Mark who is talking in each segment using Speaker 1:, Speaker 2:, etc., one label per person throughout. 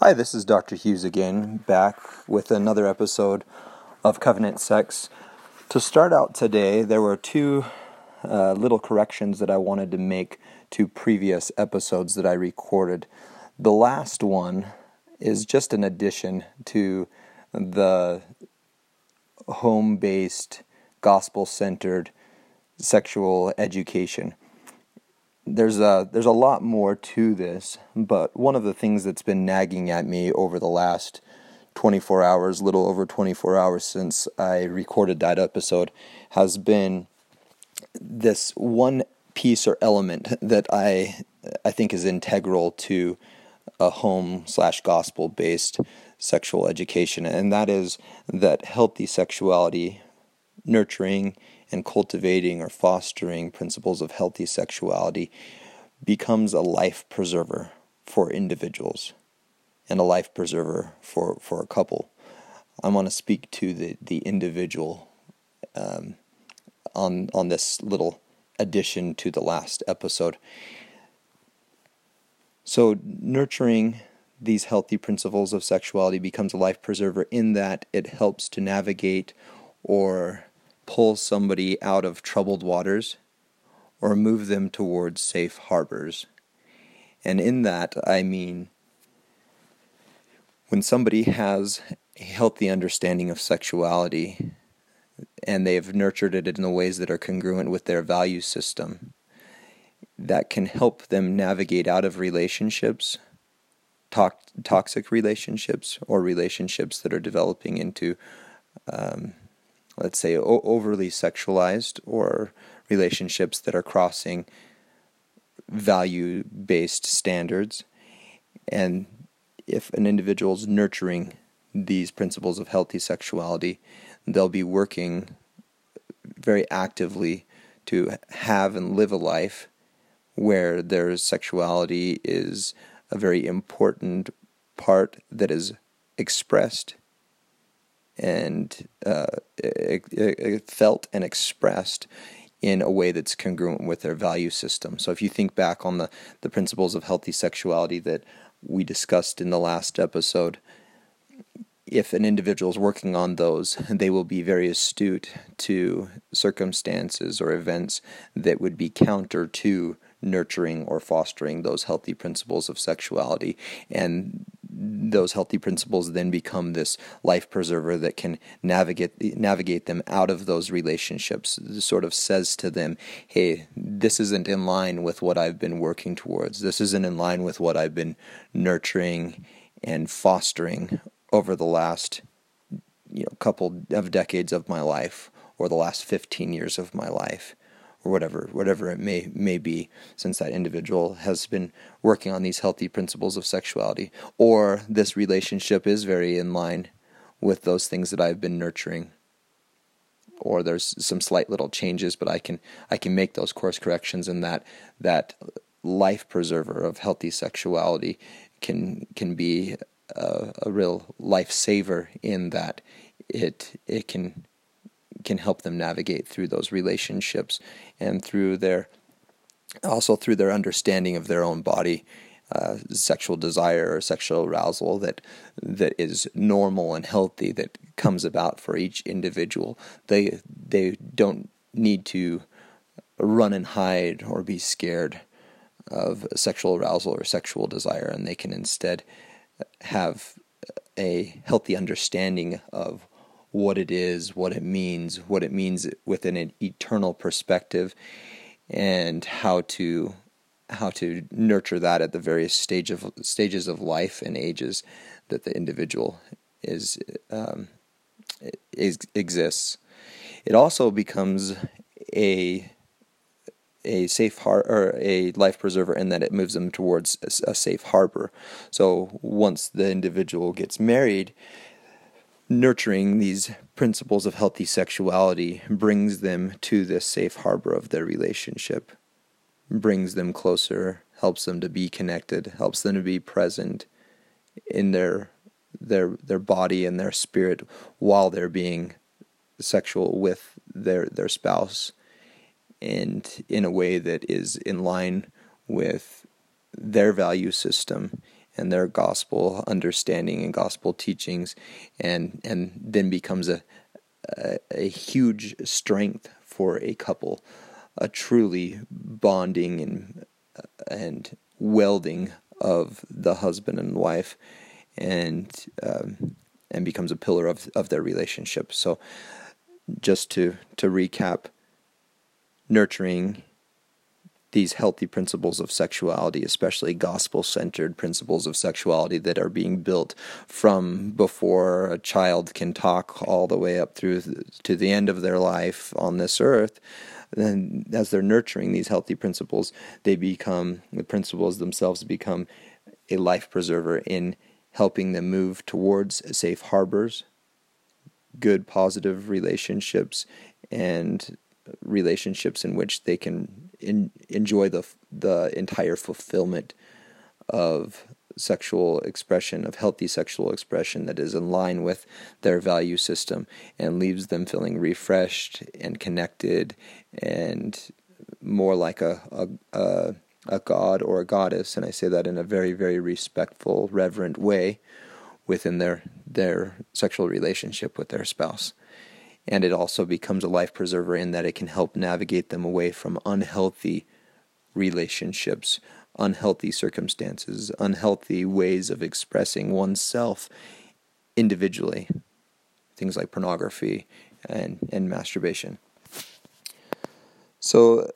Speaker 1: Hi, this is Dr. Hughes again, back with another episode of Covenant Sex. To start out today, there were two uh, little corrections that I wanted to make to previous episodes that I recorded. The last one is just an addition to the home based, gospel centered sexual education there's a there's a lot more to this, but one of the things that's been nagging at me over the last 24 hours, little over 24 hours since I recorded that episode, has been this one piece or element that I I think is integral to a home slash gospel based sexual education, and that is that healthy sexuality, nurturing and cultivating or fostering principles of healthy sexuality becomes a life preserver for individuals and a life preserver for, for a couple. I want to speak to the, the individual um, on, on this little addition to the last episode. So, nurturing these healthy principles of sexuality becomes a life preserver in that it helps to navigate or pull somebody out of troubled waters or move them towards safe harbors. And in that, I mean when somebody has a healthy understanding of sexuality and they've nurtured it in the ways that are congruent with their value system, that can help them navigate out of relationships, toxic relationships, or relationships that are developing into um, let's say, o- overly sexualized or relationships that are crossing value based standards. And if an individual is nurturing these principles of healthy sexuality, they'll be working very actively to have and live a life where their sexuality is a very important part that is expressed and uh, it, it felt and expressed in a way that's congruent with their value system. So if you think back on the, the principles of healthy sexuality that we discussed in the last episode, if an individual is working on those, they will be very astute to circumstances or events that would be counter to nurturing or fostering those healthy principles of sexuality. And those healthy principles then become this life preserver that can navigate navigate them out of those relationships. Sort of says to them, "Hey, this isn't in line with what I've been working towards. This isn't in line with what I've been nurturing and fostering over the last you know couple of decades of my life or the last 15 years of my life." Or whatever whatever it may may be since that individual has been working on these healthy principles of sexuality or this relationship is very in line with those things that I've been nurturing or there's some slight little changes but I can I can make those course corrections and that that life preserver of healthy sexuality can can be a, a real life saver in that it it can can help them navigate through those relationships and through their also through their understanding of their own body uh, sexual desire or sexual arousal that that is normal and healthy that comes about for each individual. They they don't need to run and hide or be scared of sexual arousal or sexual desire and they can instead have a healthy understanding of what it is, what it means, what it means within an eternal perspective, and how to how to nurture that at the various stage of stages of life and ages that the individual is, um, is exists. It also becomes a a safe har- or a life preserver in that it moves them towards a, a safe harbor. So once the individual gets married, nurturing these principles of healthy sexuality brings them to this safe harbor of their relationship, brings them closer, helps them to be connected, helps them to be present in their their their body and their spirit while they're being sexual with their their spouse and in a way that is in line with their value system and their gospel understanding and gospel teachings, and and then becomes a a, a huge strength for a couple, a truly bonding and and welding of the husband and wife, and um, and becomes a pillar of of their relationship. So, just to to recap, nurturing these healthy principles of sexuality, especially gospel centered principles of sexuality that are being built from before a child can talk all the way up through to the end of their life on this earth. Then, as they're nurturing these healthy principles, they become the principles themselves become a life preserver in helping them move towards safe harbors, good positive relationships, and relationships in which they can in, enjoy the the entire fulfillment of sexual expression of healthy sexual expression that is in line with their value system and leaves them feeling refreshed and connected and more like a a, a, a god or a goddess. And I say that in a very very respectful reverent way within their their sexual relationship with their spouse and it also becomes a life preserver in that it can help navigate them away from unhealthy relationships, unhealthy circumstances, unhealthy ways of expressing oneself individually. Things like pornography and, and masturbation. So,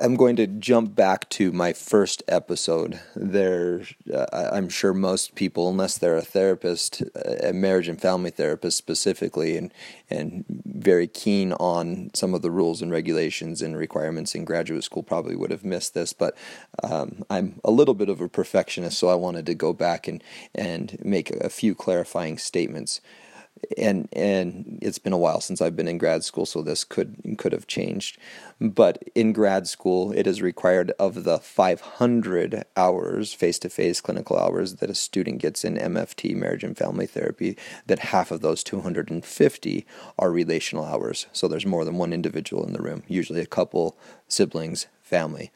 Speaker 1: I'm going to jump back to my first episode. There, uh, I'm sure most people, unless they're a therapist, a marriage and family therapist specifically, and and very keen on some of the rules and regulations and requirements in graduate school, probably would have missed this. But um, I'm a little bit of a perfectionist, so I wanted to go back and and make a few clarifying statements and and it's been a while since I've been in grad school, so this could could have changed. But in grad school, it is required of the 500 hours face to face clinical hours that a student gets in MFT, marriage and family therapy, that half of those 250 are relational hours. So there's more than one individual in the room, usually a couple, siblings, family.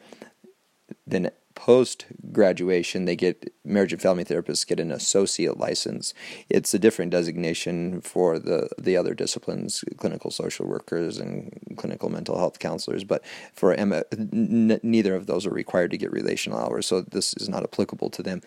Speaker 1: Then post graduation, they get marriage and family therapists get an associate license. It's a different designation for the the other disciplines, clinical social workers and clinical mental health counselors. But for M- n- neither of those are required to get relational hours, so this is not applicable to them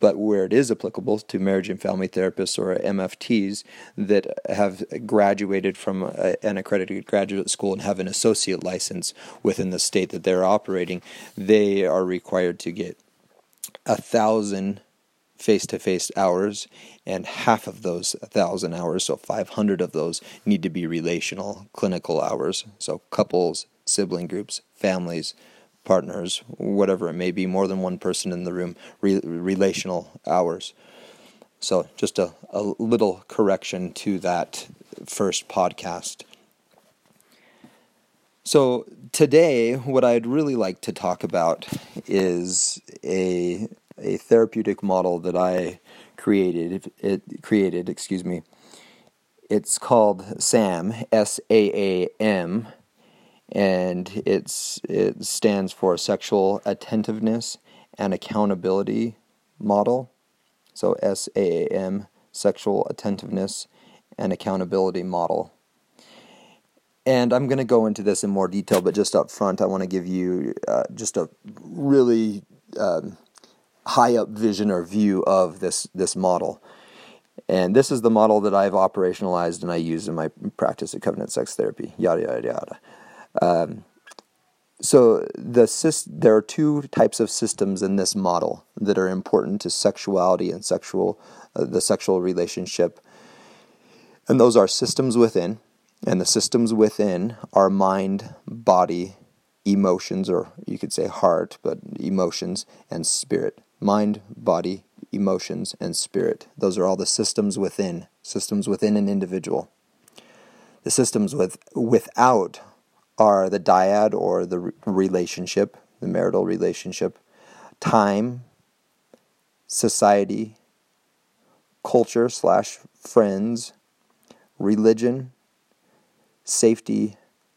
Speaker 1: but where it is applicable to marriage and family therapists or MFTs that have graduated from a, an accredited graduate school and have an associate license within the state that they're operating, they are required to get a thousand face to face hours, and half of those 1,000 hours, so 500 of those, need to be relational clinical hours. So, couples, sibling groups, families, partners, whatever it may be, more than one person in the room, re- relational hours. So, just a, a little correction to that first podcast. So, today, what I'd really like to talk about is a, a therapeutic model that I created. It created, excuse me. It's called SAAM, S A A M, and it's it stands for sexual attentiveness and accountability model. So SAAM, sexual attentiveness and accountability model. And I'm going to go into this in more detail, but just up front, I want to give you uh, just a really um, high up vision or view of this this model. And this is the model that I've operationalized and I use in my practice of covenant sex therapy. Yada yada yada. Um, so the there are two types of systems in this model that are important to sexuality and sexual uh, the sexual relationship, and those are systems within, and the systems within are mind, body, emotions, or you could say heart, but emotions and spirit. Mind, body, emotions, and spirit. Those are all the systems within, systems within an individual. The systems with without are the dyad or the relationship, the marital relationship, time, society, culture slash friends, religion, safety,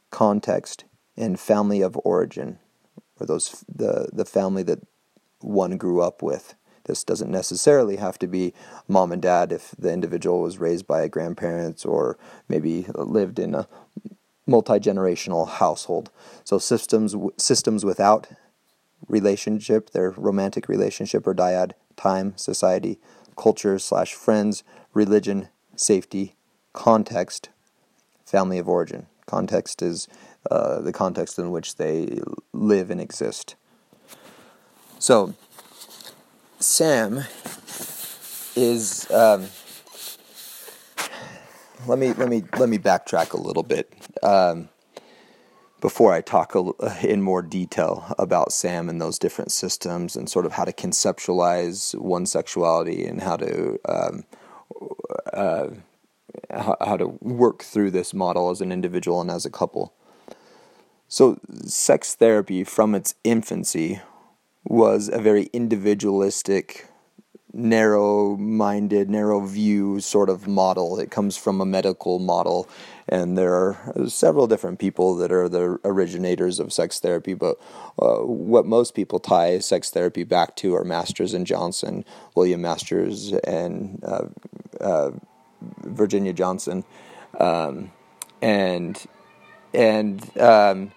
Speaker 1: context, and family of origin, or those the the family that one grew up with. This doesn't necessarily have to be mom and dad if the individual was raised by grandparents or maybe lived in a multi generational household. So systems systems without relationship, their romantic relationship or dyad, time, society, culture slash friends, religion, safety, context, family of origin. Context is uh, the context in which they live and exist. So, SAAM is. Um, let me let me let me backtrack a little bit um, before I talk a, in more detail about SAAM and those different systems and sort of how to conceptualize one sexuality and how to um, uh, how, how to work through this model as an individual and as a couple. So, sex therapy from its infancy was a very individualistic, narrow minded, narrow view sort of model. It comes from a medical model, and there are several different people that are the originators of sex therapy. But uh, what most people tie sex therapy back to are Masters and Johnson, William Masters, and uh, uh, Virginia Johnson, um, and and um,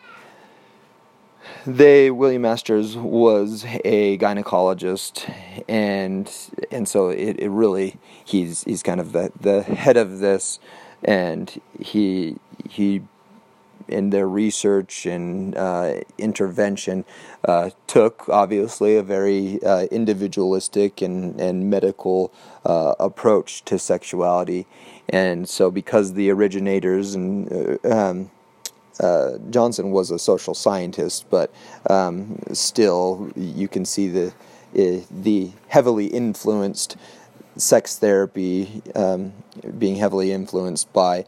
Speaker 1: they William Masters was a gynecologist, and and so it, it really he's he's kind of the the head of this, and he he in their research and uh, intervention uh, took obviously a very uh, individualistic and, and medical uh, approach to sexuality. And so, because the originators and uh, um, uh, Johnson was a social scientist, but um, still, you can see the the heavily influenced sex therapy um, being heavily influenced by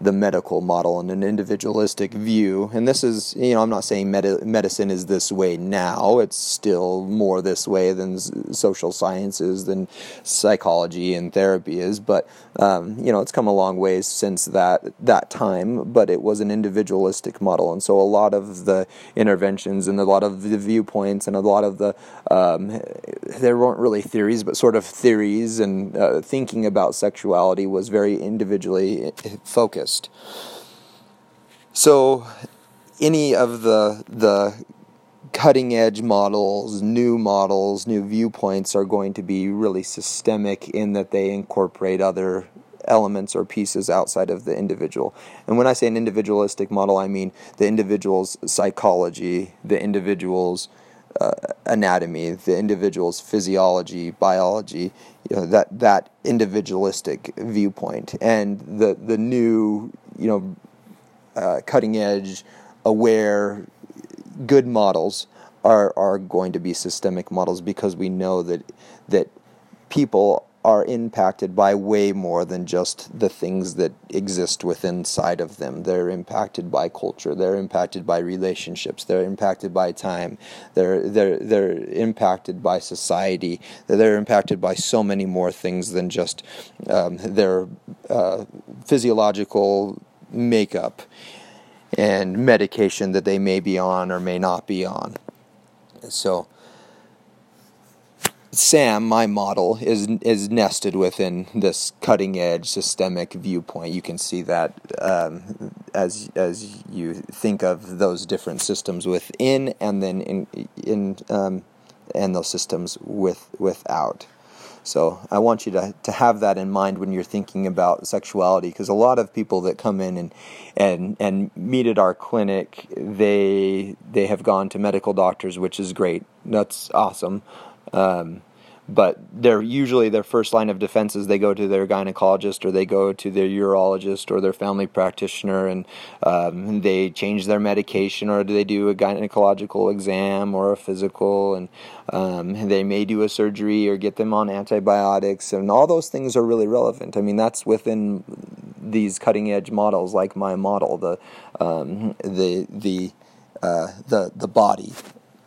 Speaker 1: the medical model and an individualistic view. And this is, you know, I'm not saying med- medicine is this way now. It's still more this way than social sciences, than psychology and therapy is. But um, you know, it's come a long ways since that that time. But it was an individualistic model, and so a lot of the interventions and a lot of the viewpoints and a lot of the um, there weren't really theories, but sort of theories and uh, thinking about sexuality was very individually focused. So, any of the the cutting edge models, new models, new viewpoints are going to be really systemic in that they incorporate other elements or pieces outside of the individual. And when I say an individualistic model, I mean the individual's psychology, the individual's uh, anatomy, the individual's physiology, biology, you know, that that individualistic viewpoint, and the the new, you know, uh, cutting edge, aware, good models are are going to be systemic models because we know that that people are impacted by way more than just the things that exist within side of them. They're impacted by culture. They're impacted by relationships. They're impacted by time. They're they're they're impacted by society. They're impacted by so many more things than just um, their uh, physiological makeup and medication that they may be on or may not be on. So SAAM, my model, is is nested within this cutting edge systemic viewpoint. You can see that um, as as you think of those different systems within, and then in in um, and those systems with without. So I want you to, to have that in mind when you're thinking about sexuality, because a lot of people that come in and and and meet at our clinic, they they have gone to medical doctors, which is great. That's awesome. Um, but they're usually their first line of defense is they go to their gynecologist or they go to their urologist or their family practitioner and um, they change their medication or do they do a gynecological exam or a physical and um, they may do a surgery or get them on antibiotics and all those things are really relevant. I mean that's within these cutting edge models like my model the um, the the uh, the the body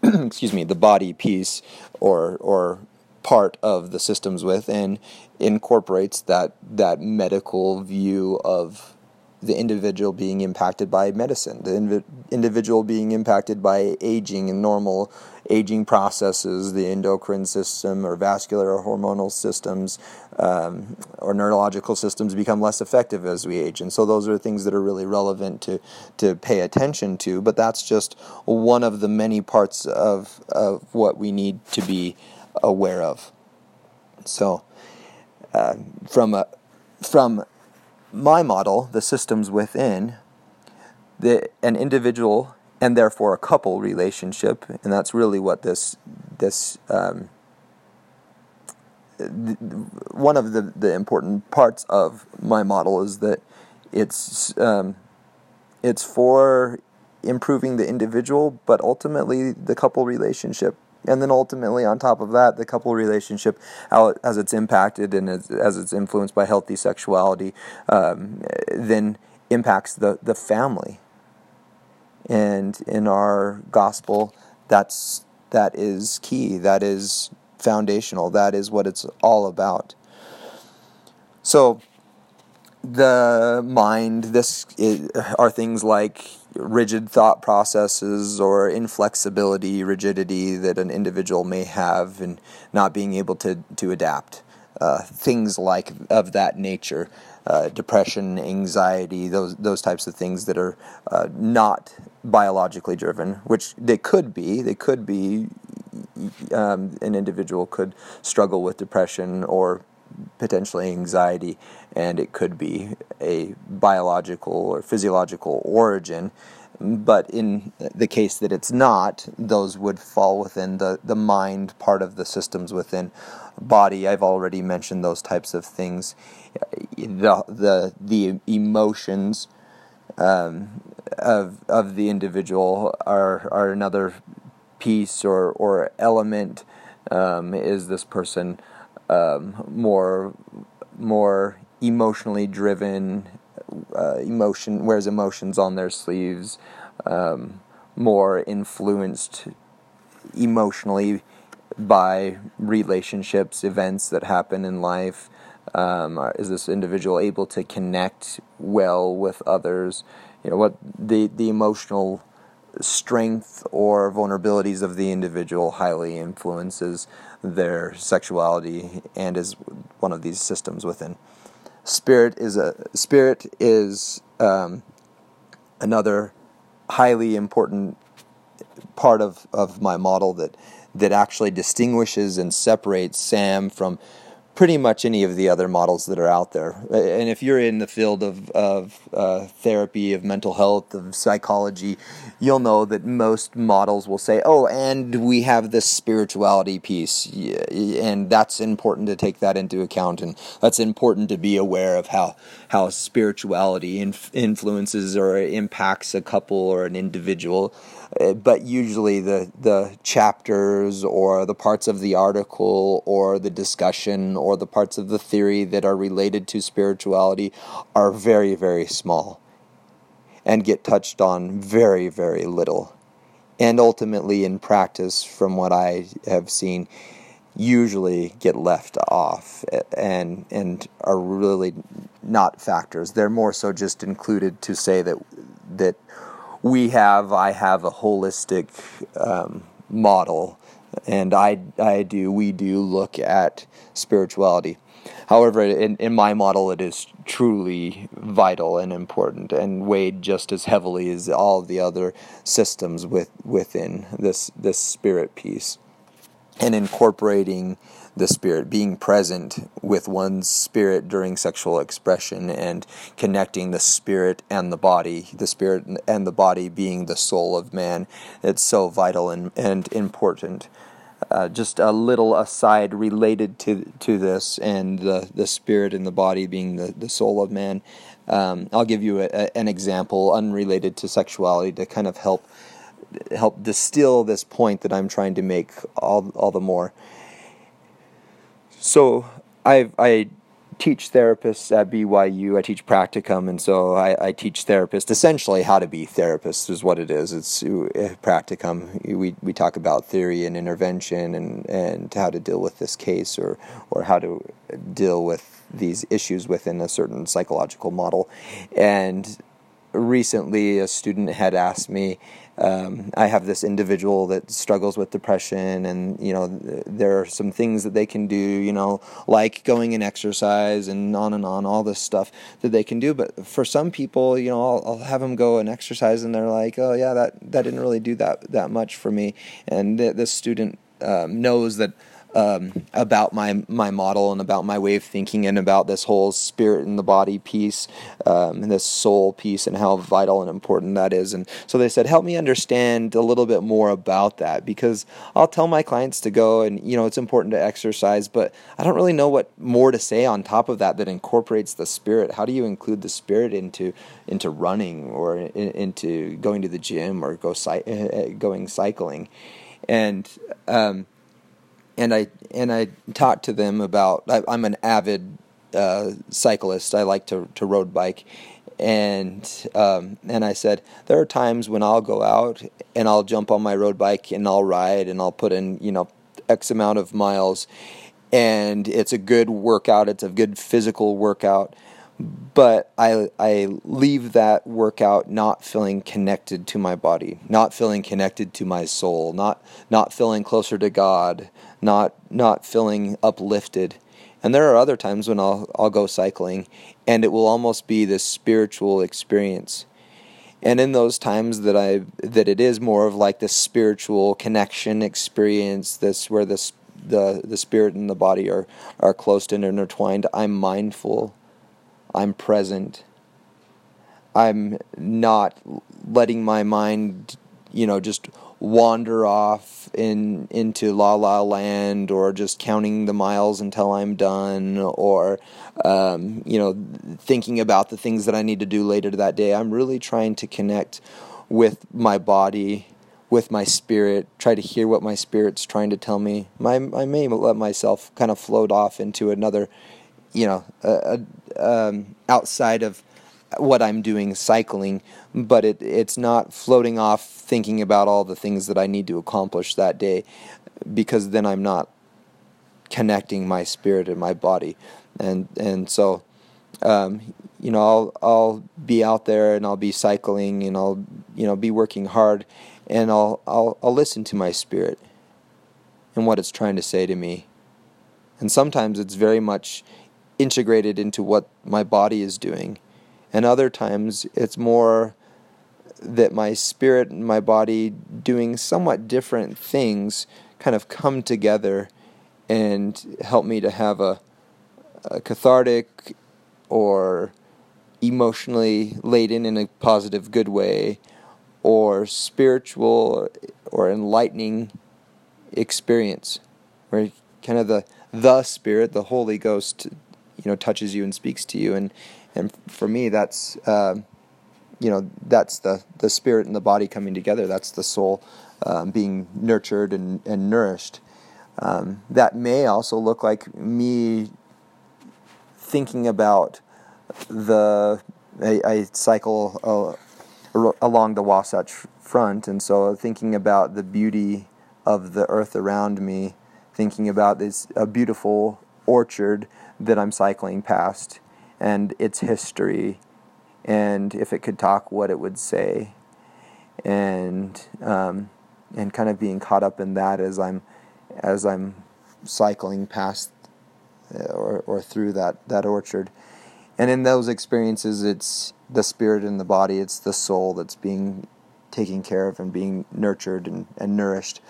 Speaker 1: excuse me the body piece or or part of the systems with and incorporates that that medical view of the individual being impacted by medicine, the inv- individual being impacted by aging and normal aging processes, the endocrine system or vascular or hormonal systems um, or neurological systems become less effective as we age. And so those are things that are really relevant to, to pay attention to. But that's just one of the many parts of, of what we need to be aware of. So, uh, from a, from my model, the systems within, the, an individual and therefore a couple relationship, and that's really what this this um, th- one of the, the important parts of my model is that it's um, it's for improving the individual, but ultimately the couple relationship. And then ultimately, on top of that, the couple relationship, how as it's impacted and as, as it's influenced by healthy sexuality, um, then impacts the, the family and in our gospel, that's that is key. That is foundational. That is what it's all about. So, the mind, this is, are things like rigid thought processes or inflexibility, rigidity that an individual may have, and not being able to to adapt. Uh, things like of that nature, uh, depression, anxiety, those those types of things that are uh, not biologically driven, which they could be. They could be. Um, an individual could struggle with depression or potentially anxiety, and it could be a biological or physiological origin. But in the case that it's not, those would fall within the, the mind part of the systems within body. I've already mentioned those types of things. The, the, the emotions um, of of the individual are are another piece or or element. Um, is this person um, more more emotionally driven? Uh, emotion wears emotions on their sleeves. Um, more influenced emotionally by relationships, events that happen in life. Um, is this individual able to connect well with others? You know what the the emotional strength or vulnerabilities of the individual highly influences their sexuality and is one of these systems within. Spirit is a spirit is um, another highly important part of, of my model that that actually distinguishes and separates SAAM from pretty much any of the other models that are out there. And if you're in the field of, of uh, therapy, of mental health, of psychology, you'll know that most models will say, oh, and we have this spirituality piece. And that's important to take that into account. And that's important to be aware of how, how spirituality inf- influences or impacts a couple or an individual. Uh, but usually the the chapters or the parts of the article or the discussion or the parts of the theory that are related to spirituality are very very small and get touched on very very little. And ultimately in practice from what I have seen usually get left off and and are really not factors. They're more so just included to say that that we have, I have a holistic um, model, and I, I do, we do look at spirituality. However, in, in my model, it is truly vital and important, and weighed just as heavily as all the other systems with, within this this spirit piece, and incorporating the spirit, being present with one's spirit during sexual expression and connecting the spirit and the body, the spirit and the body being the soul of man. It's so vital and, and important. Uh, just a little aside related to to this and the, the spirit and the body being the, the soul of man. Um, I'll give you a, a, an example unrelated to sexuality to kind of help help distill this point that I'm trying to make all all the more. So I I teach therapists at BYU. I teach practicum, and so I, I, teach therapists essentially how to be therapists is what it is. It's uh, practicum. We we talk about theory and intervention and, and how to deal with this case or or how to deal with these issues within a certain psychological model. And recently, a student had asked me um, I have this individual that struggles with depression, and you know there are some things that they can do, you know, like going and exercise and on and on, all this stuff that they can do. But for some people, you know, I'll, I'll have them go and exercise, and they're like, oh yeah, that that didn't really do that that much for me. And th- this student um, knows that um, about my my model and about my way of thinking and about this whole spirit and the body piece um, and this soul piece and how vital and important that is. And so they said, help me understand a little bit more about that because I'll tell my clients to go and you know it's important to exercise, but I don't really know what more to say on top of that that incorporates the spirit. How do you include the spirit into into running or in, into going to the gym or go cy- going cycling? And um, and I and I talked to them about. I, am an avid uh, cyclist. I like to to road bike, and um, and I said there are times when I'll go out and I'll jump on my road bike and I'll ride and I'll put in you know x amount of miles, and it's a good workout. It's a good physical workout but I I leave that workout not feeling connected to my body, not feeling connected to my soul, not not feeling closer to God, not not feeling uplifted. And there are other times when I'll I'll go cycling and it will almost be this spiritual experience. And in those times that I that it is more of like this spiritual connection experience, this where this the the spirit and the body are are close and intertwined, I'm mindful I'm present. I'm not letting my mind, you know, just wander off in into la la land or just counting the miles until I'm done or um, you know thinking about the things that I need to do later that day. I'm really trying to connect with my body, with my spirit, try to hear what my spirit's trying to tell me. My, I may let myself kind of float off into another you know, uh, um, outside of what I'm doing cycling, but it, it's not floating off thinking about all the things that I need to accomplish that day because then I'm not connecting my spirit and my body. And, and so, um, you know, I'll, I'll be out there and I'll be cycling and I'll, you know, be working hard and I'll, I'll, I'll listen to my spirit and what it's trying to say to me. And sometimes it's very much integrated into what my body is doing. And other times it's more that my spirit and my body doing somewhat different things kind of come together and help me to have a, a cathartic or emotionally laden in a positive good way or spiritual or enlightening experience where kind of the the spirit the holy ghost you know touches you and speaks to you and and for me that's uh, you know that's the the spirit and the body coming together. That's the soul um, being nurtured and, and nourished. Um, that may also look like me thinking about the I, I cycle uh, along the Wasatch Front, and so thinking about the beauty of the earth around me, thinking about this a beautiful orchard that I'm cycling past and its history and if it could talk what it would say. And um, and kind of being caught up in that as I'm as I'm cycling past uh, or or through that that orchard. And in those experiences it's the spirit and the body it's the soul that's being taken care of and being nurtured and, and nourished.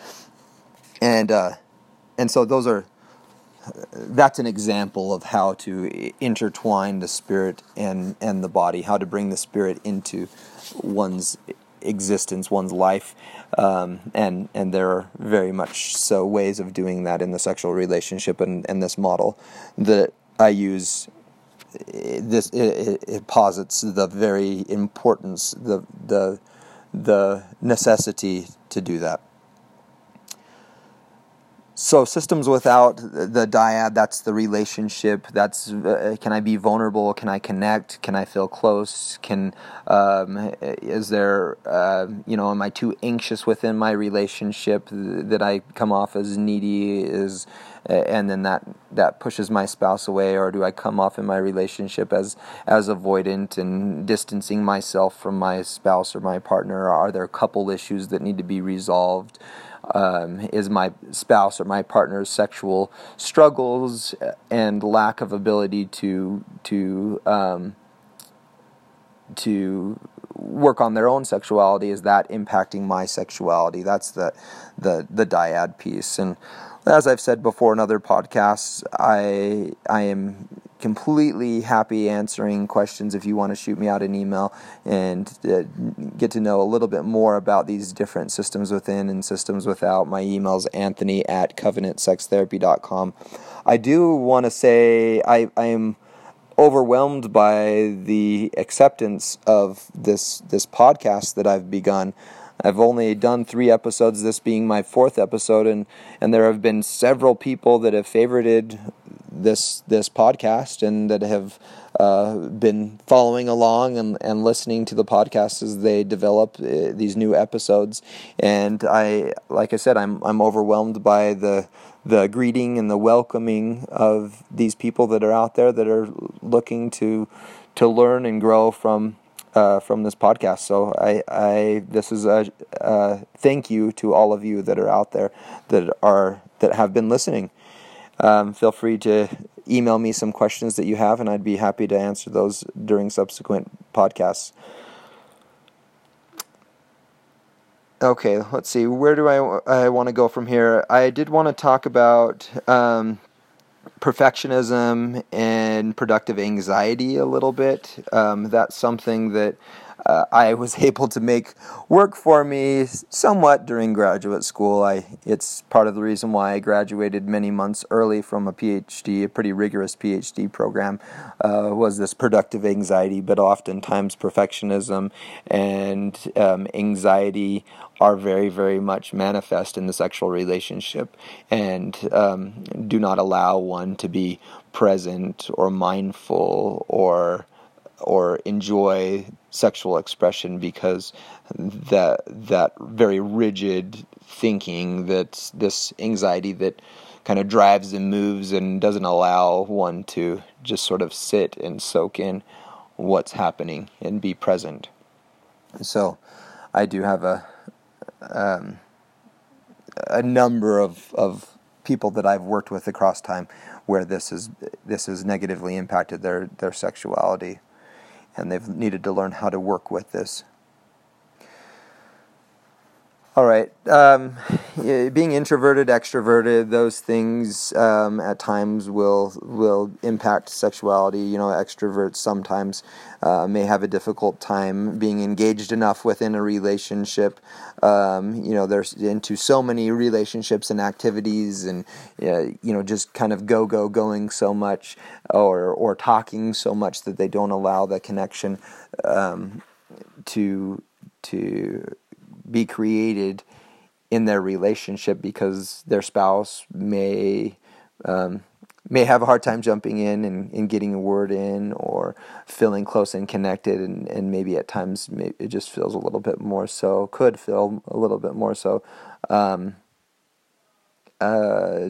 Speaker 1: And uh, and so those are that's an example of how to intertwine the spirit and and the body, how to bring the spirit into one's existence, one's life, um, and and there are very much so ways of doing that in the sexual relationship and, and this model that I use. This it, it posits the very importance, the the the necessity to do that. So systems without the dyad that's the relationship. That's uh, can i be vulnerable? Can i connect? Can i feel close? Can um, is there uh, you know am i too anxious within my relationship that i come off as needy? Is and then that that pushes my spouse away or do i come off in my relationship as as avoidant and distancing myself from my spouse or my partner? Are there couple issues that need to be resolved um, is my spouse or my partner's sexual struggles and lack of ability to to um, to work on their own sexuality is that impacting my sexuality? That's the the the dyad piece. And as I've said before in other podcasts I I am completely happy answering questions if you want to shoot me out an email and uh, get to know a little bit more about these different systems within and systems without. My email is anthony at covenantsextherapy.com. I do want to say I, I am overwhelmed by the acceptance of this this podcast that I've begun. I've only done three episodes, this being my fourth episode, and, and there have been several people that have favorited this this podcast and that have uh, been following along and, and listening to the podcast as they develop uh, these new episodes. And I, like I said, I'm I'm overwhelmed by the the greeting and the welcoming of these people that are out there that are looking to to learn and grow from uh, from this podcast. So I, I this is a, a, thank you to all of you that are out there that are that have been listening. Um, feel free to email me some questions that you have, and I'd be happy to answer those during subsequent podcasts. Okay, let's see. Where do I, I want to go from here? I did want to talk about um, perfectionism and productive anxiety a little bit. Um, that's something that uh, I was able to make work for me somewhat during graduate school. I it's part of the reason why I graduated many months early from a PhD, a pretty rigorous PhD program, uh, was this productive anxiety, but oftentimes perfectionism and um, anxiety are very, very much manifest in the sexual relationship and um, do not allow one to be present or mindful or or enjoy sexual expression because that that very rigid thinking that this anxiety that kind of drives and moves and doesn't allow one to just sort of sit and soak in what's happening and be present. So, I do have a um, a number of of people that I've worked with across time where this is this has negatively impacted their their sexuality and they've needed to learn how to work with this. All right. Um, being introverted, extroverted, those things um, at times will will impact sexuality. You know, extroverts sometimes uh, may have a difficult time being engaged enough within a relationship. Um, you know, they're into so many relationships and activities, and you know, just kind of go go going so much, or or talking so much that they don't allow the connection um, to to be created in their relationship because their spouse may um, may have a hard time jumping in and, and, getting a word in or feeling close and connected and, and maybe at times it just feels a little bit more so could feel a little bit more so um, uh,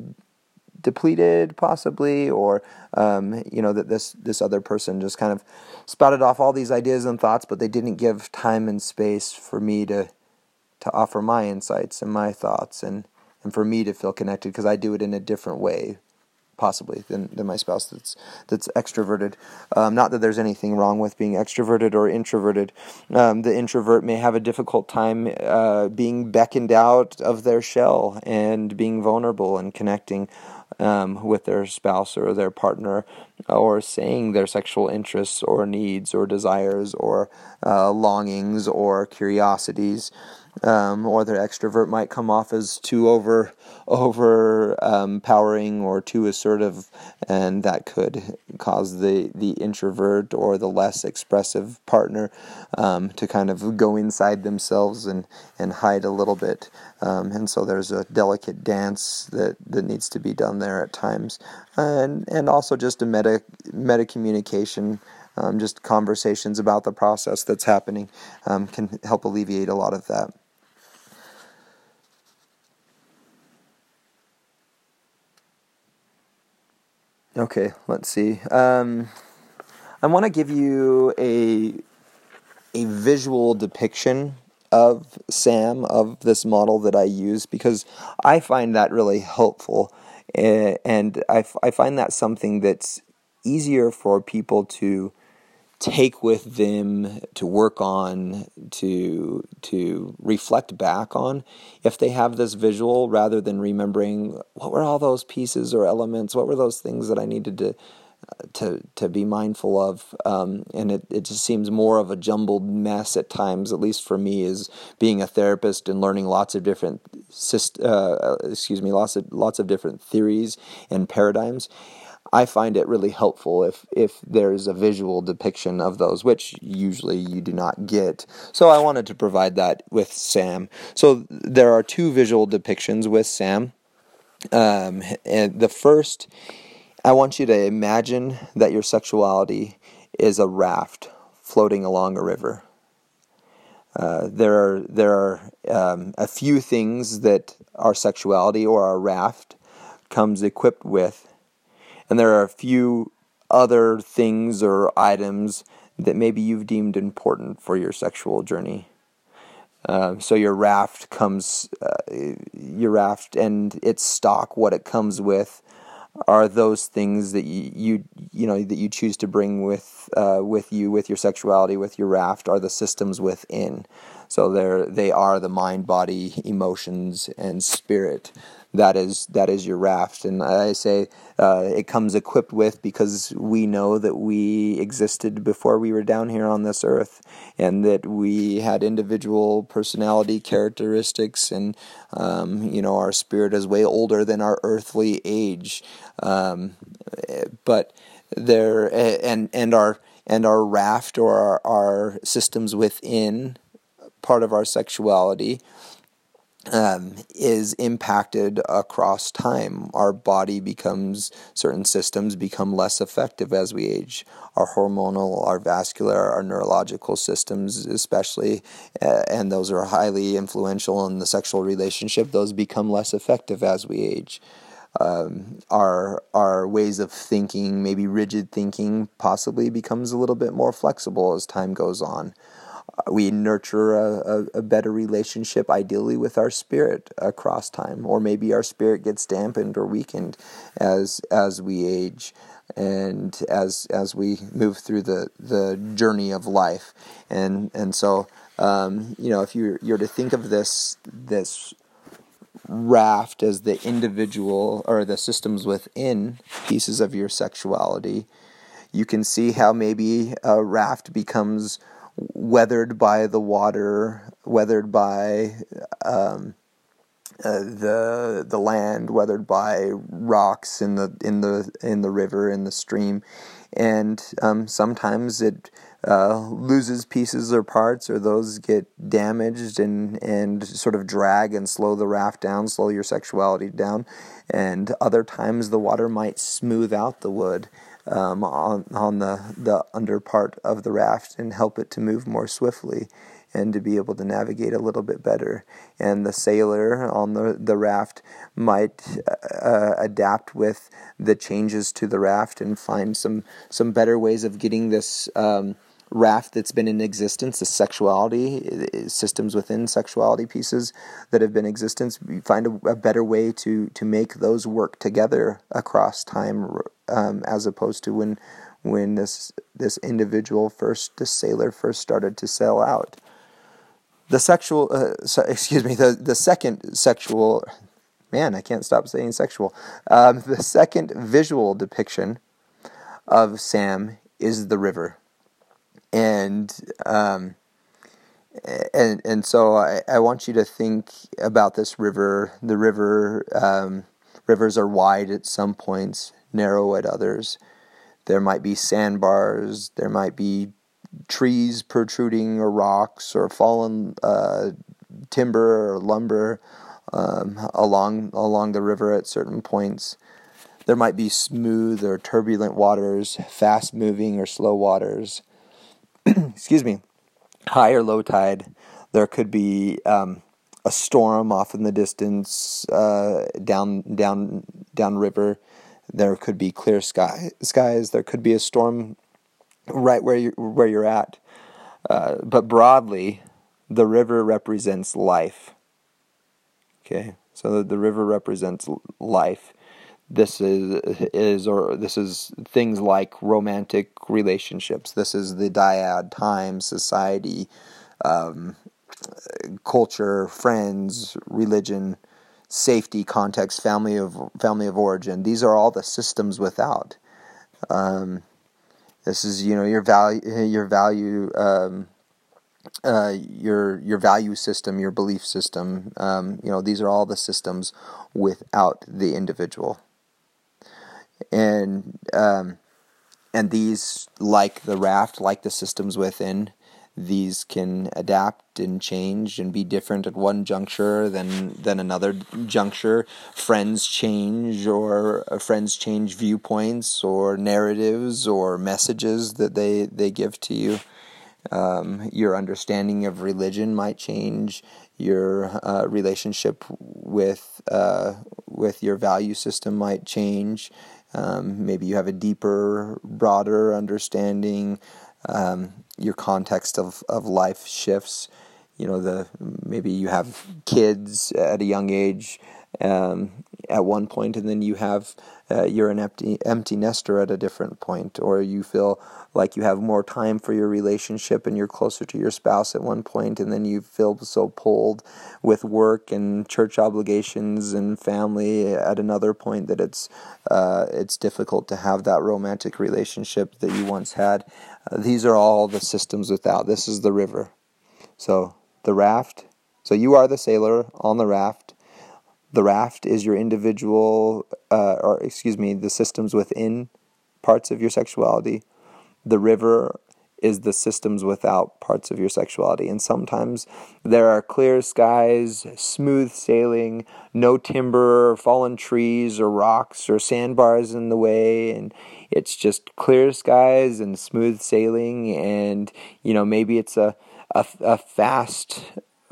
Speaker 1: depleted possibly or um, you know that this this other person just kind of spouted off all these ideas and thoughts but they didn't give time and space for me to to offer my insights and my thoughts and, and for me to feel connected because I do it in a different way possibly than, than my spouse that's that's extroverted. Um, not that there's anything wrong with being extroverted or introverted. Um, the introvert may have a difficult time uh, being beckoned out of their shell and being vulnerable and connecting um, with their spouse or their partner, or saying their sexual interests or needs or desires or uh, longings or curiosities. Um, or their extrovert might come off as too over overpowering um, or too assertive, and that could cause the the introvert or the less expressive partner um, to kind of go inside themselves and and hide a little bit. Um, and so there's a delicate dance that, that needs to be done there at times, and and also just a meta meta communication um, just conversations about the process that's happening um, can help alleviate a lot of that. Okay, let's see. Um, I want to give you a a visual depiction of SAAM of this model that I use because I find that really helpful, and I, I find that something that's easier for people to take with them to work on to to reflect back on if they have this visual rather than remembering what were all those pieces or elements what were those things that i needed to to to be mindful of. Um, and it, it just seems more of a jumbled mess at times at least for me is being a therapist and learning lots of different uh, excuse me lots of lots of different theories and paradigms I find it really helpful if if there's a visual depiction of those, which usually you do not get. So I wanted to provide that with SAAM. So there are two visual depictions with SAAM. Um, and the first, I want you to imagine that your sexuality is a raft floating along a river. Uh, there are there are um, a few things that our sexuality or our raft comes equipped with and there are a few other things or items that maybe you've deemed important for your sexual journey. Uh, so your raft comes, uh, your raft and its stock, what it comes with, are those things that you, you you know that you choose to bring with uh, with you with your sexuality with your raft are the systems within. So they they are the mind, body, emotions, and spirit that is that is your raft. And I say uh, it comes equipped with because we know that we existed before we were down here on this earth, and that we had individual personality characteristics, and um, you know our spirit is way older than our earthly age, um, but there and and our and our raft or our, our systems within part of our sexuality um, is impacted across time. Our body becomes, certain systems become less effective as we age. Our hormonal, our vascular, our neurological systems, especially, uh, and those are highly influential in the sexual relationship, those become less effective as we age. Um, our our ways of thinking, maybe rigid thinking, possibly becomes a little bit more flexible as time goes on we nurture a, a, a, better relationship ideally with our spirit across time. Or maybe our spirit gets dampened or weakened as as we age and as as we move through the the journey of life. And and so um, you know if you're you're to think of this this raft as the individual or the systems within pieces of your sexuality you can see how maybe a raft becomes weathered by the water, weathered by um, uh, the the land, weathered by rocks in the in the in the river in the stream, and um, sometimes it uh, loses pieces or parts, or those get damaged and and sort of drag and slow the raft down, slow your sexuality down, and other times the water might smooth out the wood um, on on the the under part of the raft and help it to move more swiftly and to be able to navigate a little bit better. And the sailor on the, the raft might uh, adapt with the changes to the raft and find some some better ways of getting this. Um, raft that's been in existence, the sexuality systems within sexuality pieces that have been in existence. Find a, a, better way to to make those work together across time, um, as opposed to when when this this individual first, the sailor first started to sail out. The sexual, uh, so, excuse me, the the second sexual, man, I can't stop saying sexual. Um, the second visual depiction of SAAM is the river and um, and and so I, I want you to think about this river. The river um, rivers are wide at some points, narrow at others. There might be sandbars. There might be trees protruding, or rocks, or fallen uh, timber or lumber um, along along the river at certain points. There might be smooth or turbulent waters, fast moving or slow waters. Excuse me high or low tide. There could be um, a storm off in the distance uh, down down down river. There could be clear sky skies. There could be a storm right where you where you're at. Uh, but broadly, the river represents life. Okay, so the, the river represents life this is is or this is things like romantic relationships. This is the dyad, time, society, um, culture, friends, religion, safety, context, family of family of origin. These are all the systems without. Um, this is you know your value your value um, uh, your your value system, your belief system. Um, you know these are all the systems without the individual and um, and these, like the raft, like the systems within, these can adapt and change and be different at one juncture than than another juncture. Friends change, or uh, friends change viewpoints, or narratives, or messages that they they give to you. Um, your understanding of religion might change. Your uh, relationship with uh, with your value system might change. Um, maybe you have a deeper, broader understanding. Um, your context of, of life shifts. You know, the maybe you have kids at a young age um, at one point, and then you have uh, you're an empty empty nester at a different point, or you feel like you have more time for your relationship and you're closer to your spouse at one point, and then you feel so pulled with work and church obligations and family at another point that it's uh, it's difficult to have that romantic relationship that you once had. Uh, these are all the systems without. This is the river. So the raft. So you are the sailor on the raft the raft is your individual, uh, or excuse me, the systems within parts of your sexuality. The river is the systems without parts of your sexuality. And sometimes there are clear skies, smooth sailing, no timber fallen trees or rocks or sandbars in the way. And it's just clear skies and smooth sailing. And, you know, maybe it's a, a, a fast,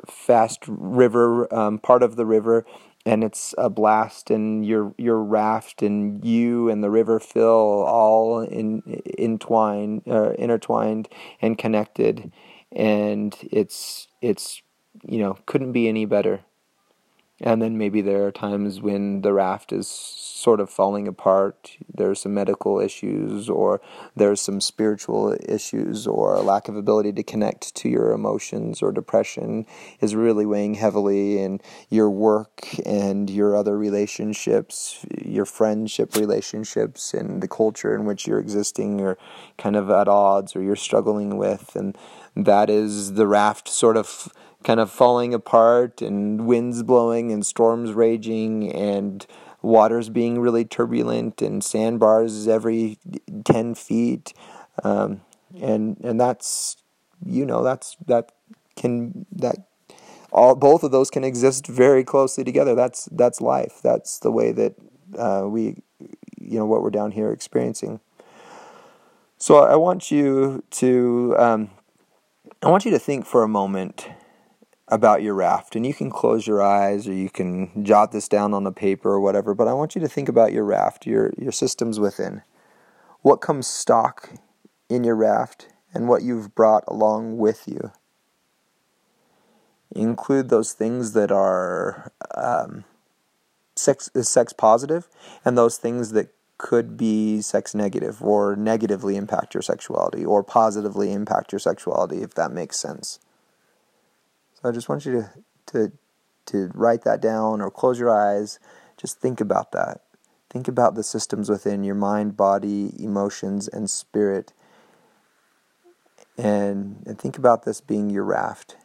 Speaker 1: fast river, um, part of the river and it's a blast and your your raft and you and the river fill all in entwined uh, intertwined and connected. And it's it's you know couldn't be any better and then maybe there are times when the raft is sort of falling apart. There's some medical issues, or there's some spiritual issues, or a lack of ability to connect to your emotions, or depression is really weighing heavily, and your work and your other relationships, your friendship relationships, and the culture in which you're existing are kind of at odds, or you're struggling with. And that is the raft sort of kind of falling apart and winds blowing and storms raging and waters being really turbulent and sandbars every 10 feet. Um, and and that's you know that's that can that all both of those can exist very closely together. That's that's life. That's the way that uh, we you know what we're down here experiencing. So i want you to um, i want you to think for a moment about your raft. And you can close your eyes or you can jot this down on a paper or whatever, but I want you to think about your raft, your, your systems within. What comes stock in your raft and what you've brought along with you. Include those things that are um, sex, sex positive and those things that could be sex negative or negatively impact your sexuality or positively impact your sexuality, if that makes sense. So I just want you to, to, to write that down or close your eyes. Just think about that. Think about the systems within your mind, body, emotions, and spirit. And, and think about this being your raft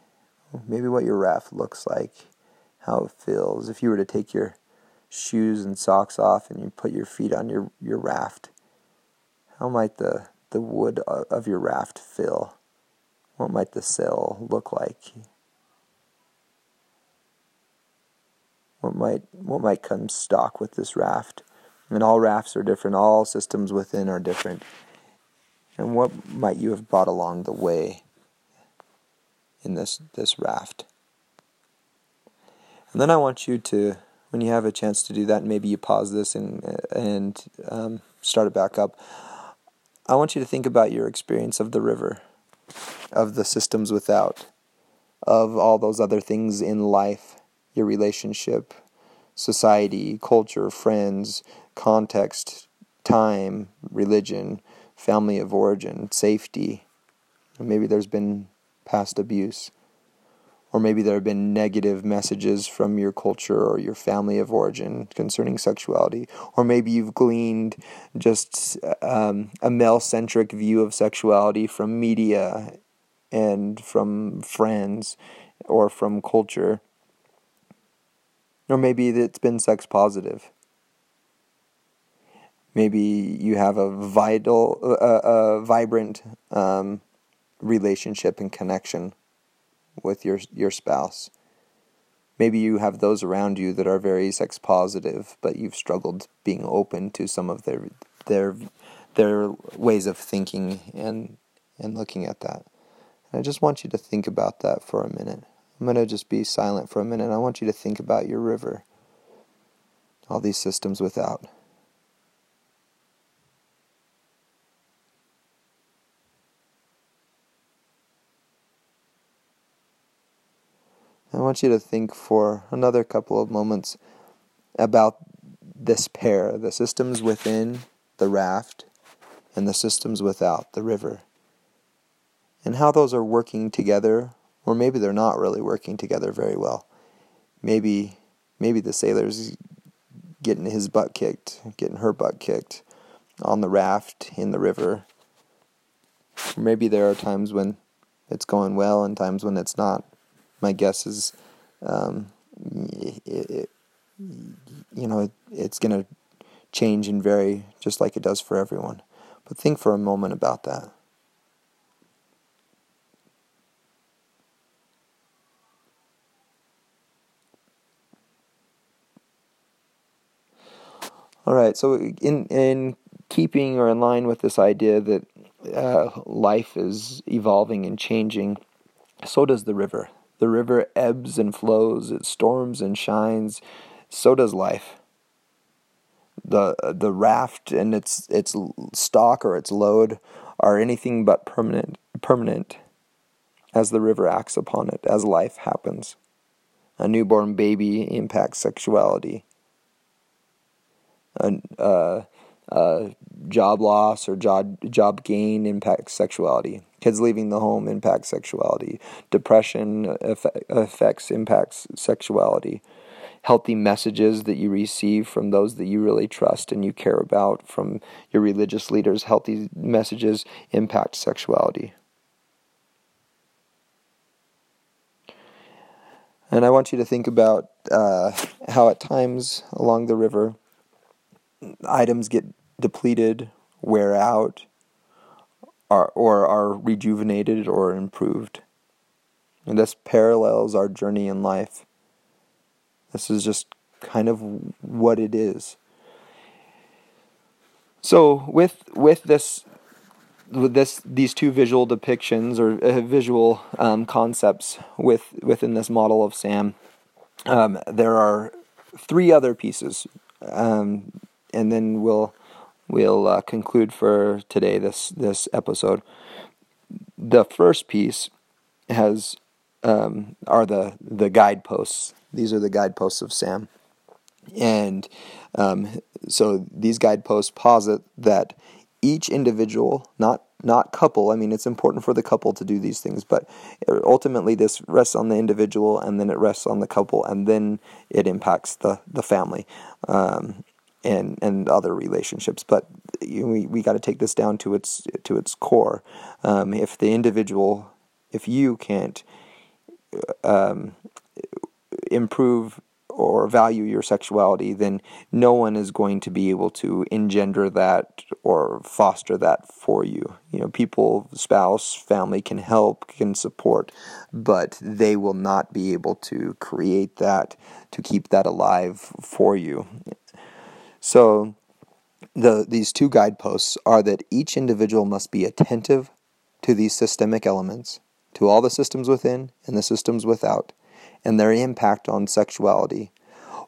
Speaker 1: maybe what your raft looks like, how it feels. If you were to take your shoes and socks off and you put your feet on your, your raft, how might the, the wood of your raft feel? What might the sail look like? What might what might come stock with this raft? And all rafts are different, all systems within are different. And what might you have brought along the way in this this raft? And then I want you to, when you have a chance to do that, maybe you pause this and and um, start it back up. I want you to think about your experience of the river of the systems without, of all those other things in life, your relationship, society, culture, friends, context, time, religion, family of origin, safety. Maybe there's been past abuse. Or maybe there have been negative messages from your culture or your family of origin concerning sexuality. Or maybe you've gleaned just um, a male centric view of sexuality from media and from friends or from culture. Or maybe it's been sex positive. Maybe you have a vital, uh, a vibrant um, relationship and connection with your your spouse. Maybe you have those around you that are very sex positive, but you've struggled being open to some of their their their ways of thinking and and looking at that. I just want you to think about that for a minute. I'm going to just be silent for a minute. I want you to think about your river, all these systems without. I want you to think for another couple of moments about this pair the systems within the raft and the systems without the river and how those are working together, or maybe they're not really working together very well. Maybe maybe the sailor's getting his butt kicked, getting her butt kicked on the raft in the river. Maybe there are times when it's going well and times when it's not. My guess is, um, it, it, you know, it, it's going to change and vary just like it does for everyone. But think for a moment about that. All right, so in in keeping or in line with this idea that uh, life is evolving and changing, so does the river. The river ebbs and flows, it storms and shines. So does life. The the raft and its its stock or its load are anything but permanent permanent as the river acts upon it, as life happens. A newborn baby impacts sexuality a, a, a job loss or job job gain impacts sexuality. Kids leaving the home impacts sexuality. Depression affects impacts sexuality. Healthy messages that you receive from those that you really trust and you care about from your religious leaders, healthy messages impact sexuality. And I want you to think about uh, how at times along the river items get depleted, wear out, are, or are rejuvenated or improved. And this parallels our journey in life. This is just kind of what it is. So with with this with this these two visual depictions or uh, visual um, concepts with within this model of SAAM, um, there are three other pieces um, and then we'll we'll uh, conclude for today this this episode. The first piece has um, are the the guideposts. These are the guideposts of SAAM, and um, so these guideposts posit that each individual, not not couple. I mean, it's important for the couple to do these things, but ultimately this rests on the individual, and then it rests on the couple, and then it impacts the the family. Um, and and other relationships. But we we got to take this down to its to its core. Um, if the individual, if you can't um, improve or value your sexuality, then no one is going to be able to engender that or foster that for you. You know, people, spouse, family can help, can support, but they will not be able to create that, to keep that alive for you. So, the these two guideposts are that each individual must be attentive to these systemic elements, to all the systems within and the systems without and their impact on sexuality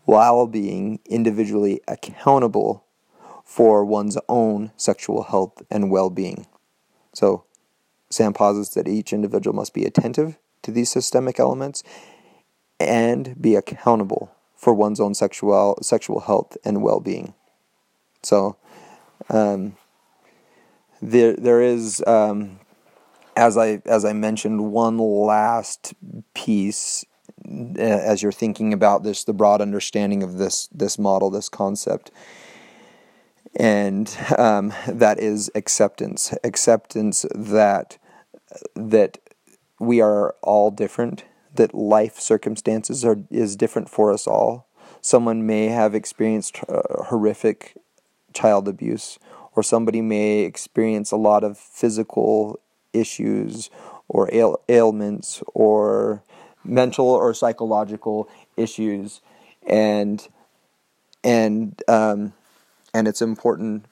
Speaker 1: while being individually accountable for one's own sexual health and well being. So, SAAM posits that each individual must be attentive to these systemic elements and be accountable for one's own sexual sexual health and well being. So, um, there there is um, as I as I mentioned one last piece as you're thinking about this, the broad understanding of this this model, this concept, and um, that is acceptance. Acceptance that that we are all different. That life circumstances are is different for us all. Someone may have experienced uh, horrific child abuse, or somebody may experience a lot of physical issues or ail- ailments or mental or psychological issues, and and um, and it's important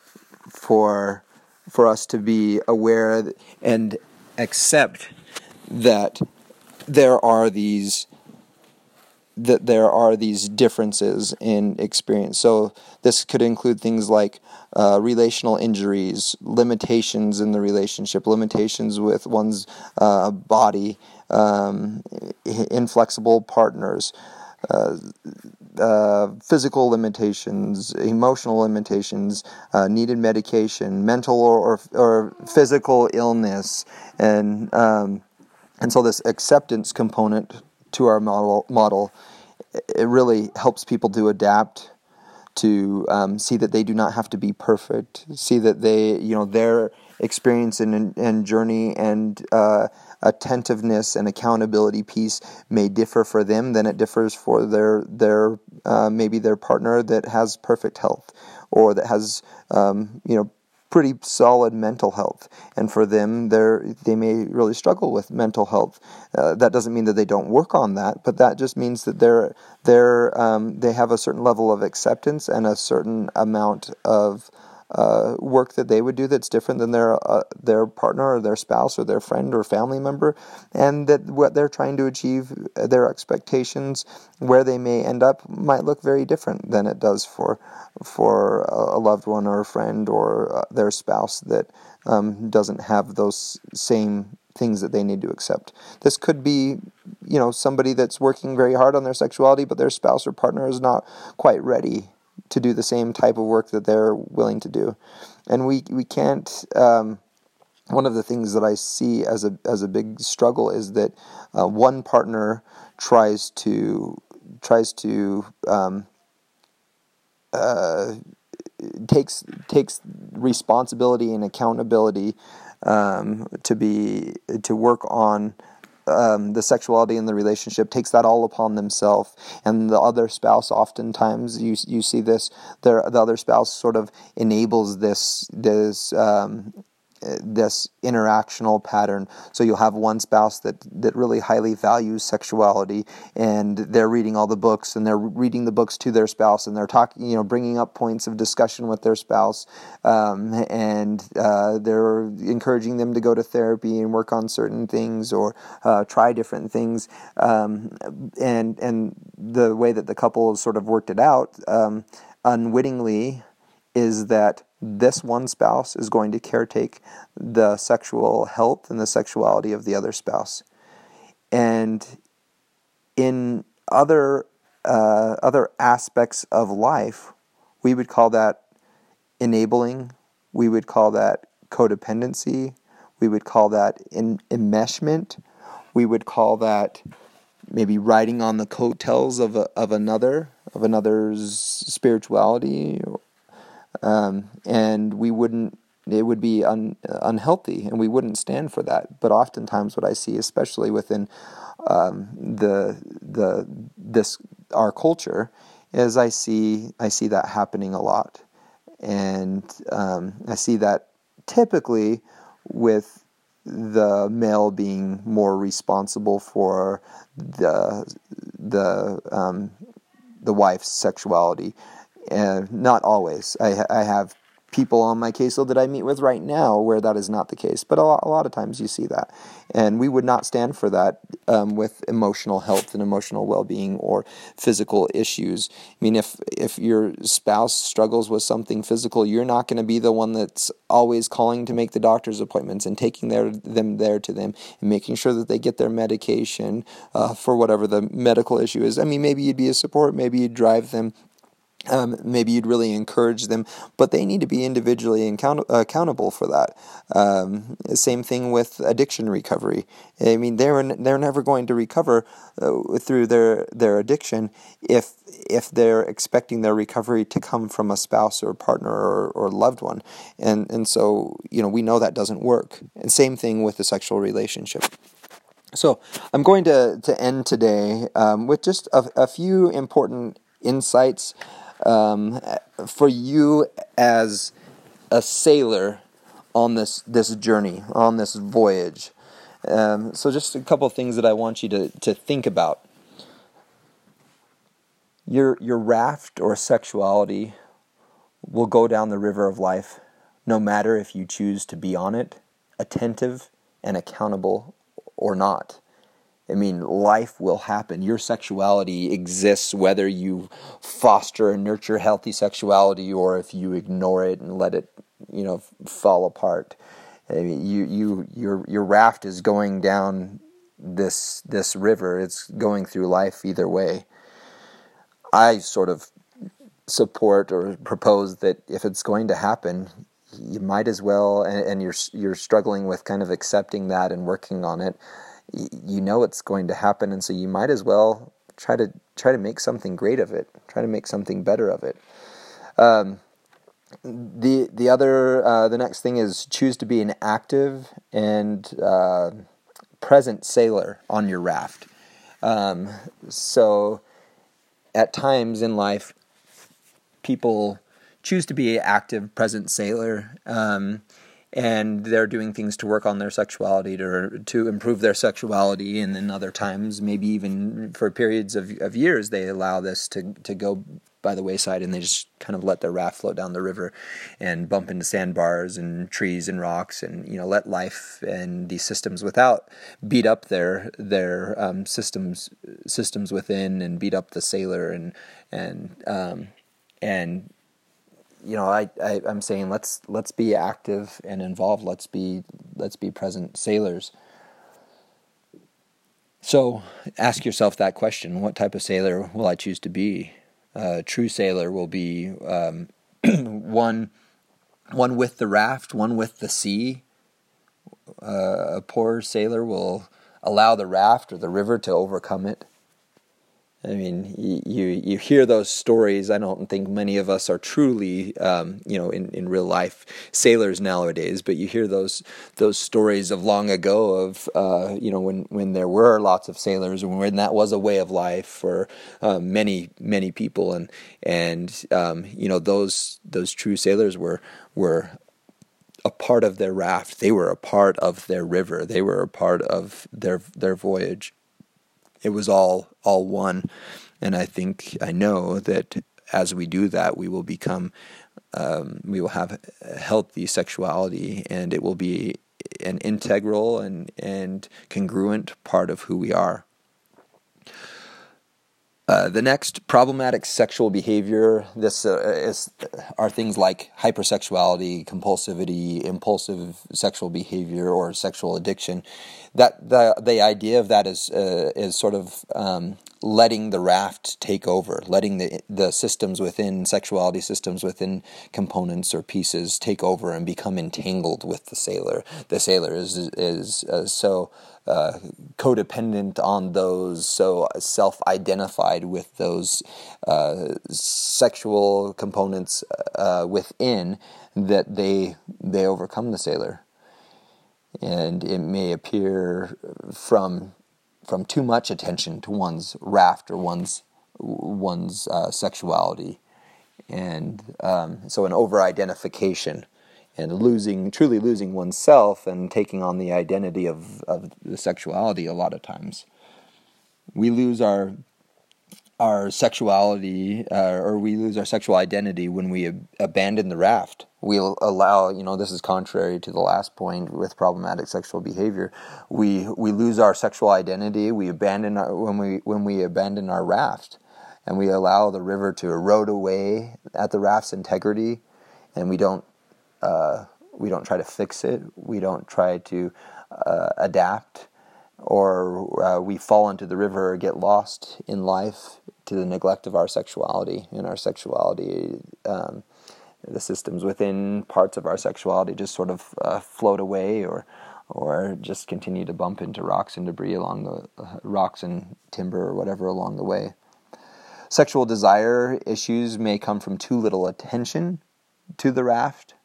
Speaker 1: for for us to be aware and accept that there are these that there are these differences in experience. So this could include things like uh, relational injuries, limitations in the relationship, limitations with one's uh, body, um, inflexible partners, uh, uh, physical limitations, emotional limitations, uh, needed medication, mental or, or, physical illness, and um, and so this acceptance component to our model model it really helps people to adapt to um, see that they do not have to be perfect see that they you know their experience and, and journey and uh, attentiveness and accountability piece may differ for them than it differs for their their uh, maybe their partner that has perfect health or that has um, you know pretty solid mental health. And for them they may really struggle with mental health. Uh, that doesn't mean that they don't work on that but that just means that they're they're um, they have a certain level of acceptance and a certain amount of uh, work that they would do that's different than their uh, their partner or their spouse or their friend or family member, and that what they're trying to achieve, uh, their expectations, where they may end up, might look very different than it does for for a loved one or a friend or uh, their spouse that um, doesn't have those same things that they need to accept. This could be, you know, somebody that's working very hard on their sexuality, but their spouse or partner is not quite ready to do the same type of work that they're willing to do, and we we can't. Um, one of the things that I see as a as a big struggle is that uh, one partner tries to tries to um, uh, takes takes responsibility and accountability um, to be to work on um, the sexuality in the relationship takes that all upon themselves, and the other spouse oftentimes you you see this the other spouse sort of enables this this um, this interactional pattern. So you'll have one spouse that that really highly values sexuality, and they're reading all the books, and they're reading the books to their spouse, and they're talking, you know, bringing up points of discussion with their spouse, um, and uh, they're encouraging them to go to therapy and work on certain things or uh, try different things, um, and and the way that the couple has sort of worked it out, um, unwittingly, is that this one spouse is going to caretake the sexual health and the sexuality of the other spouse. And in other uh, other aspects of life, we would call that enabling. We would call that codependency. We would call that in, enmeshment. We would call that maybe riding on the coattails of a, of another of another's spirituality um, and we wouldn't it would be un, unhealthy and we wouldn't stand for that but oftentimes what i see especially within um, the the this our culture is I see I see that happening a lot, and um, I see that typically with the male being more responsible for the the um, the wife's sexuality. And not always. I, I have people on my caseload that I meet with right now where that is not the case. But a lot, a lot of times you see that. And we would not stand for that um, with emotional health and emotional well being or physical issues. I mean, if, if your spouse struggles with something physical, you're not going to be the one that's always calling to make the doctor's appointments and taking their, them there to them and making sure that they get their medication uh, for whatever the medical issue is. I mean, maybe you'd be a support, maybe you'd drive them um, maybe you'd really encourage them, but they need to be individually account- accountable for that. Um, same thing with addiction recovery. I mean, they're they're never going to recover uh, through their their addiction if if they're expecting their recovery to come from a spouse or partner or, or loved one, and and so you know we know that doesn't work. And same thing with the sexual relationship. So I'm going to to end today um, with just a, a few important insights um, for you as a sailor on this this journey, on this voyage. Um, so, just a couple things that I want you to, to think about. Your your raft or sexuality will go down the river of life, no matter if you choose to be on it, attentive and accountable or not. I mean, life will happen. Your sexuality exists whether you foster and nurture healthy sexuality or if you ignore it and let it, you know, fall apart. I mean, you, you, your, your raft is going down this this river. It's going through life either way. I sort of support or propose that if it's going to happen, you might as well, and, and you're you're struggling with kind of accepting that and working on it you know it's going to happen, and so you might as well try to try to make something great of it. Try to make something better of it. Um, the the other uh, the next thing is choose to be an active and uh, present sailor on your raft. Um, so at times in life, people choose to be an active, present sailor. Um, and they're doing things to work on their sexuality to to improve their sexuality. And then other times maybe even for periods of, of years they allow this to to go by the wayside and they just kind of let their raft float down the river and bump into sandbars and trees and rocks and you know let life and these systems without beat up their their um, systems systems within and beat up the sailor and and um, and you know, I, I I'm saying let's let's be active and involved. Let's be let's be present sailors. So ask yourself that question: What type of sailor will I choose to be? A true sailor will be um, one one with the raft, one with the sea. Uh, a poor sailor will allow the raft or the river to overcome it. I mean, you you hear those stories. I don't think many of us are truly, um, you know, in, in real life sailors nowadays. But you hear those those stories of long ago of, uh, you know, when when there were lots of sailors and when that was a way of life for um, many many people, and and um, you know those those true sailors were were a part of their raft. They were a part of their river. They were a part of their their voyage it was all all one. And I think I know that as we do that, we will become, um, we will have healthy sexuality, and it will be an integral and and congruent part of who we are. Uh, the next problematic sexual behavior this uh, is, are things like hypersexuality, compulsivity, impulsive sexual behavior, or sexual addiction. That the the idea of that is uh, is sort of um, letting the raft take over, letting the the systems within sexuality systems within components or pieces take over and become entangled with the sailor. The sailor is is uh, so uh, codependent on those, so self identified with those uh, sexual components uh, within that they they overcome the sailor. And it may appear from from too much attention to one's raft or one's one's uh, sexuality, and um, so an over identification and losing truly losing oneself and taking on the identity of, of the sexuality a lot of times. We lose our our sexuality uh, or we lose our sexual identity when we ab- abandon the raft. We'll allow you know this is contrary to the last point with problematic sexual behavior. We we lose our sexual identity we abandon our, when we when we abandon our raft. And we allow the river to erode away at the raft's integrity and we don't uh, we don't try to fix it we don't try to uh, adapt or uh, we fall into the river or get lost in life to the neglect of our sexuality and our sexuality um, the systems within parts of our sexuality just sort of uh, float away or or just continue to bump into rocks and debris along the uh, rocks and timber or whatever along the way. Sexual desire issues may come from too little attention to the raft.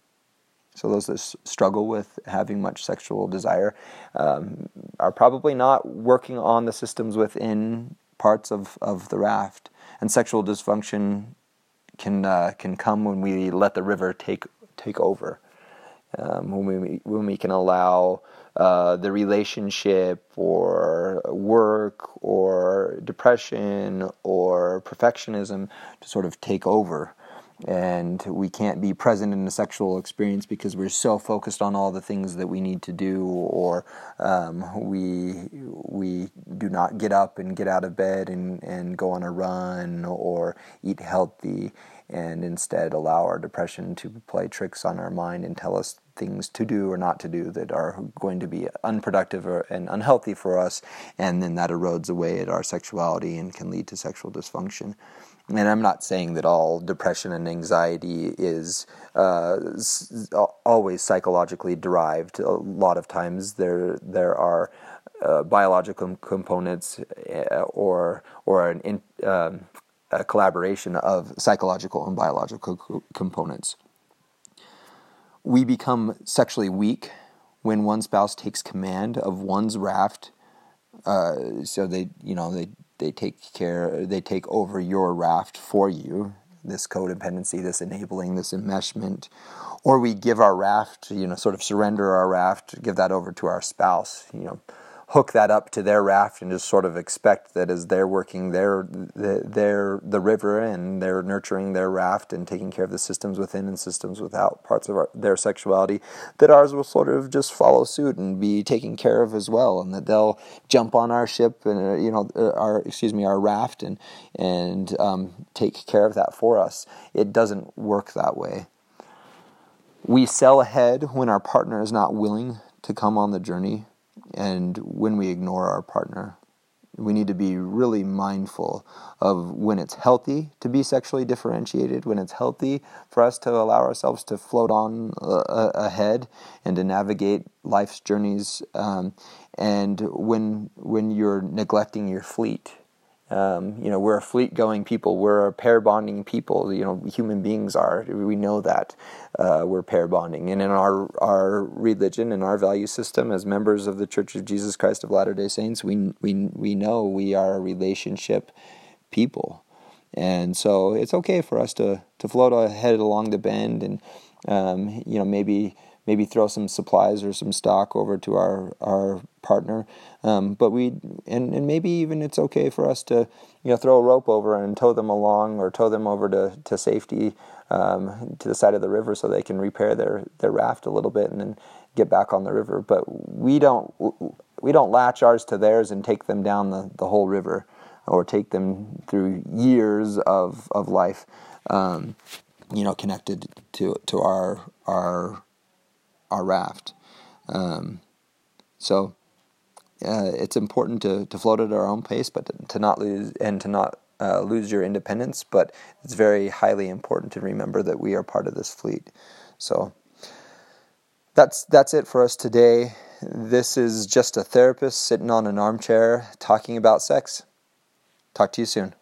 Speaker 1: So those that struggle with having much sexual desire um, are probably not working on the systems within parts of, of the raft. And sexual dysfunction can uh, can come when we let the river take take over. Um, when we when we can allow uh, the relationship or work or depression or perfectionism to sort of take over and we can't be present in the sexual experience because we're so focused on all the things that we need to do or um, we we do not get up and get out of bed and, and go on a run or eat healthy and instead allow our depression to play tricks on our mind and tell us things to do or not to do that are going to be unproductive or, and unhealthy for us. And then that erodes away at our sexuality and can lead to sexual dysfunction and I'm not saying that all depression and anxiety is uh, always psychologically derived. A lot of times there there are uh, biological components uh, or or an in, um, a collaboration of psychological and biological co- components. We become sexually weak when one spouse takes command of one's raft. Uh, so they, you know, they they take care they take over your raft for you this codependency this enabling this enmeshment. Or we give our raft you know sort of surrender our raft give that over to our spouse you know hook that up to their raft and just sort of expect that as they're working their their the river and they're nurturing their raft and taking care of the systems within and systems without parts of our, their sexuality that ours will sort of just follow suit and be taken care of as well. And that they'll jump on our ship and uh, you know uh, our excuse me our raft and and um, take care of that for us. It doesn't work that way. We sell ahead when our partner is not willing to come on the journey and when we ignore our partner. We need to be really mindful of when it's healthy to be sexually differentiated, when it's healthy for us to allow ourselves to float on uh, ahead and to navigate life's journeys, um, and when when you're neglecting your fleet um, you know, we're a fleet going people. We're a pair bonding people. You know, human beings are. We know that uh, we're pair bonding. And in our our religion and our value system, as members of the Church of Jesus Christ of Latter Day Saints, we we we know we are a relationship people, and so it's okay for us to to float ahead along the bend, and um, you know maybe maybe throw some supplies or some stock over to our our partner. Um, but we and, and maybe even it's okay for us to you know throw a rope over and tow them along or tow them over to to safety um, to the side of the river so they can repair their their raft a little bit and then get back on the river. But we don't we don't latch ours to theirs and take them down the, the whole river or take them through years of of life. Um, you know, connected to to our our our raft. Um, so uh, it's important to, to float at our own pace, but to, to not lose and to not uh, lose your independence. But it's very highly important to remember that we are part of this fleet. So that's that's it for us today. This is just a therapist sitting on an armchair talking about sex. Talk to you soon.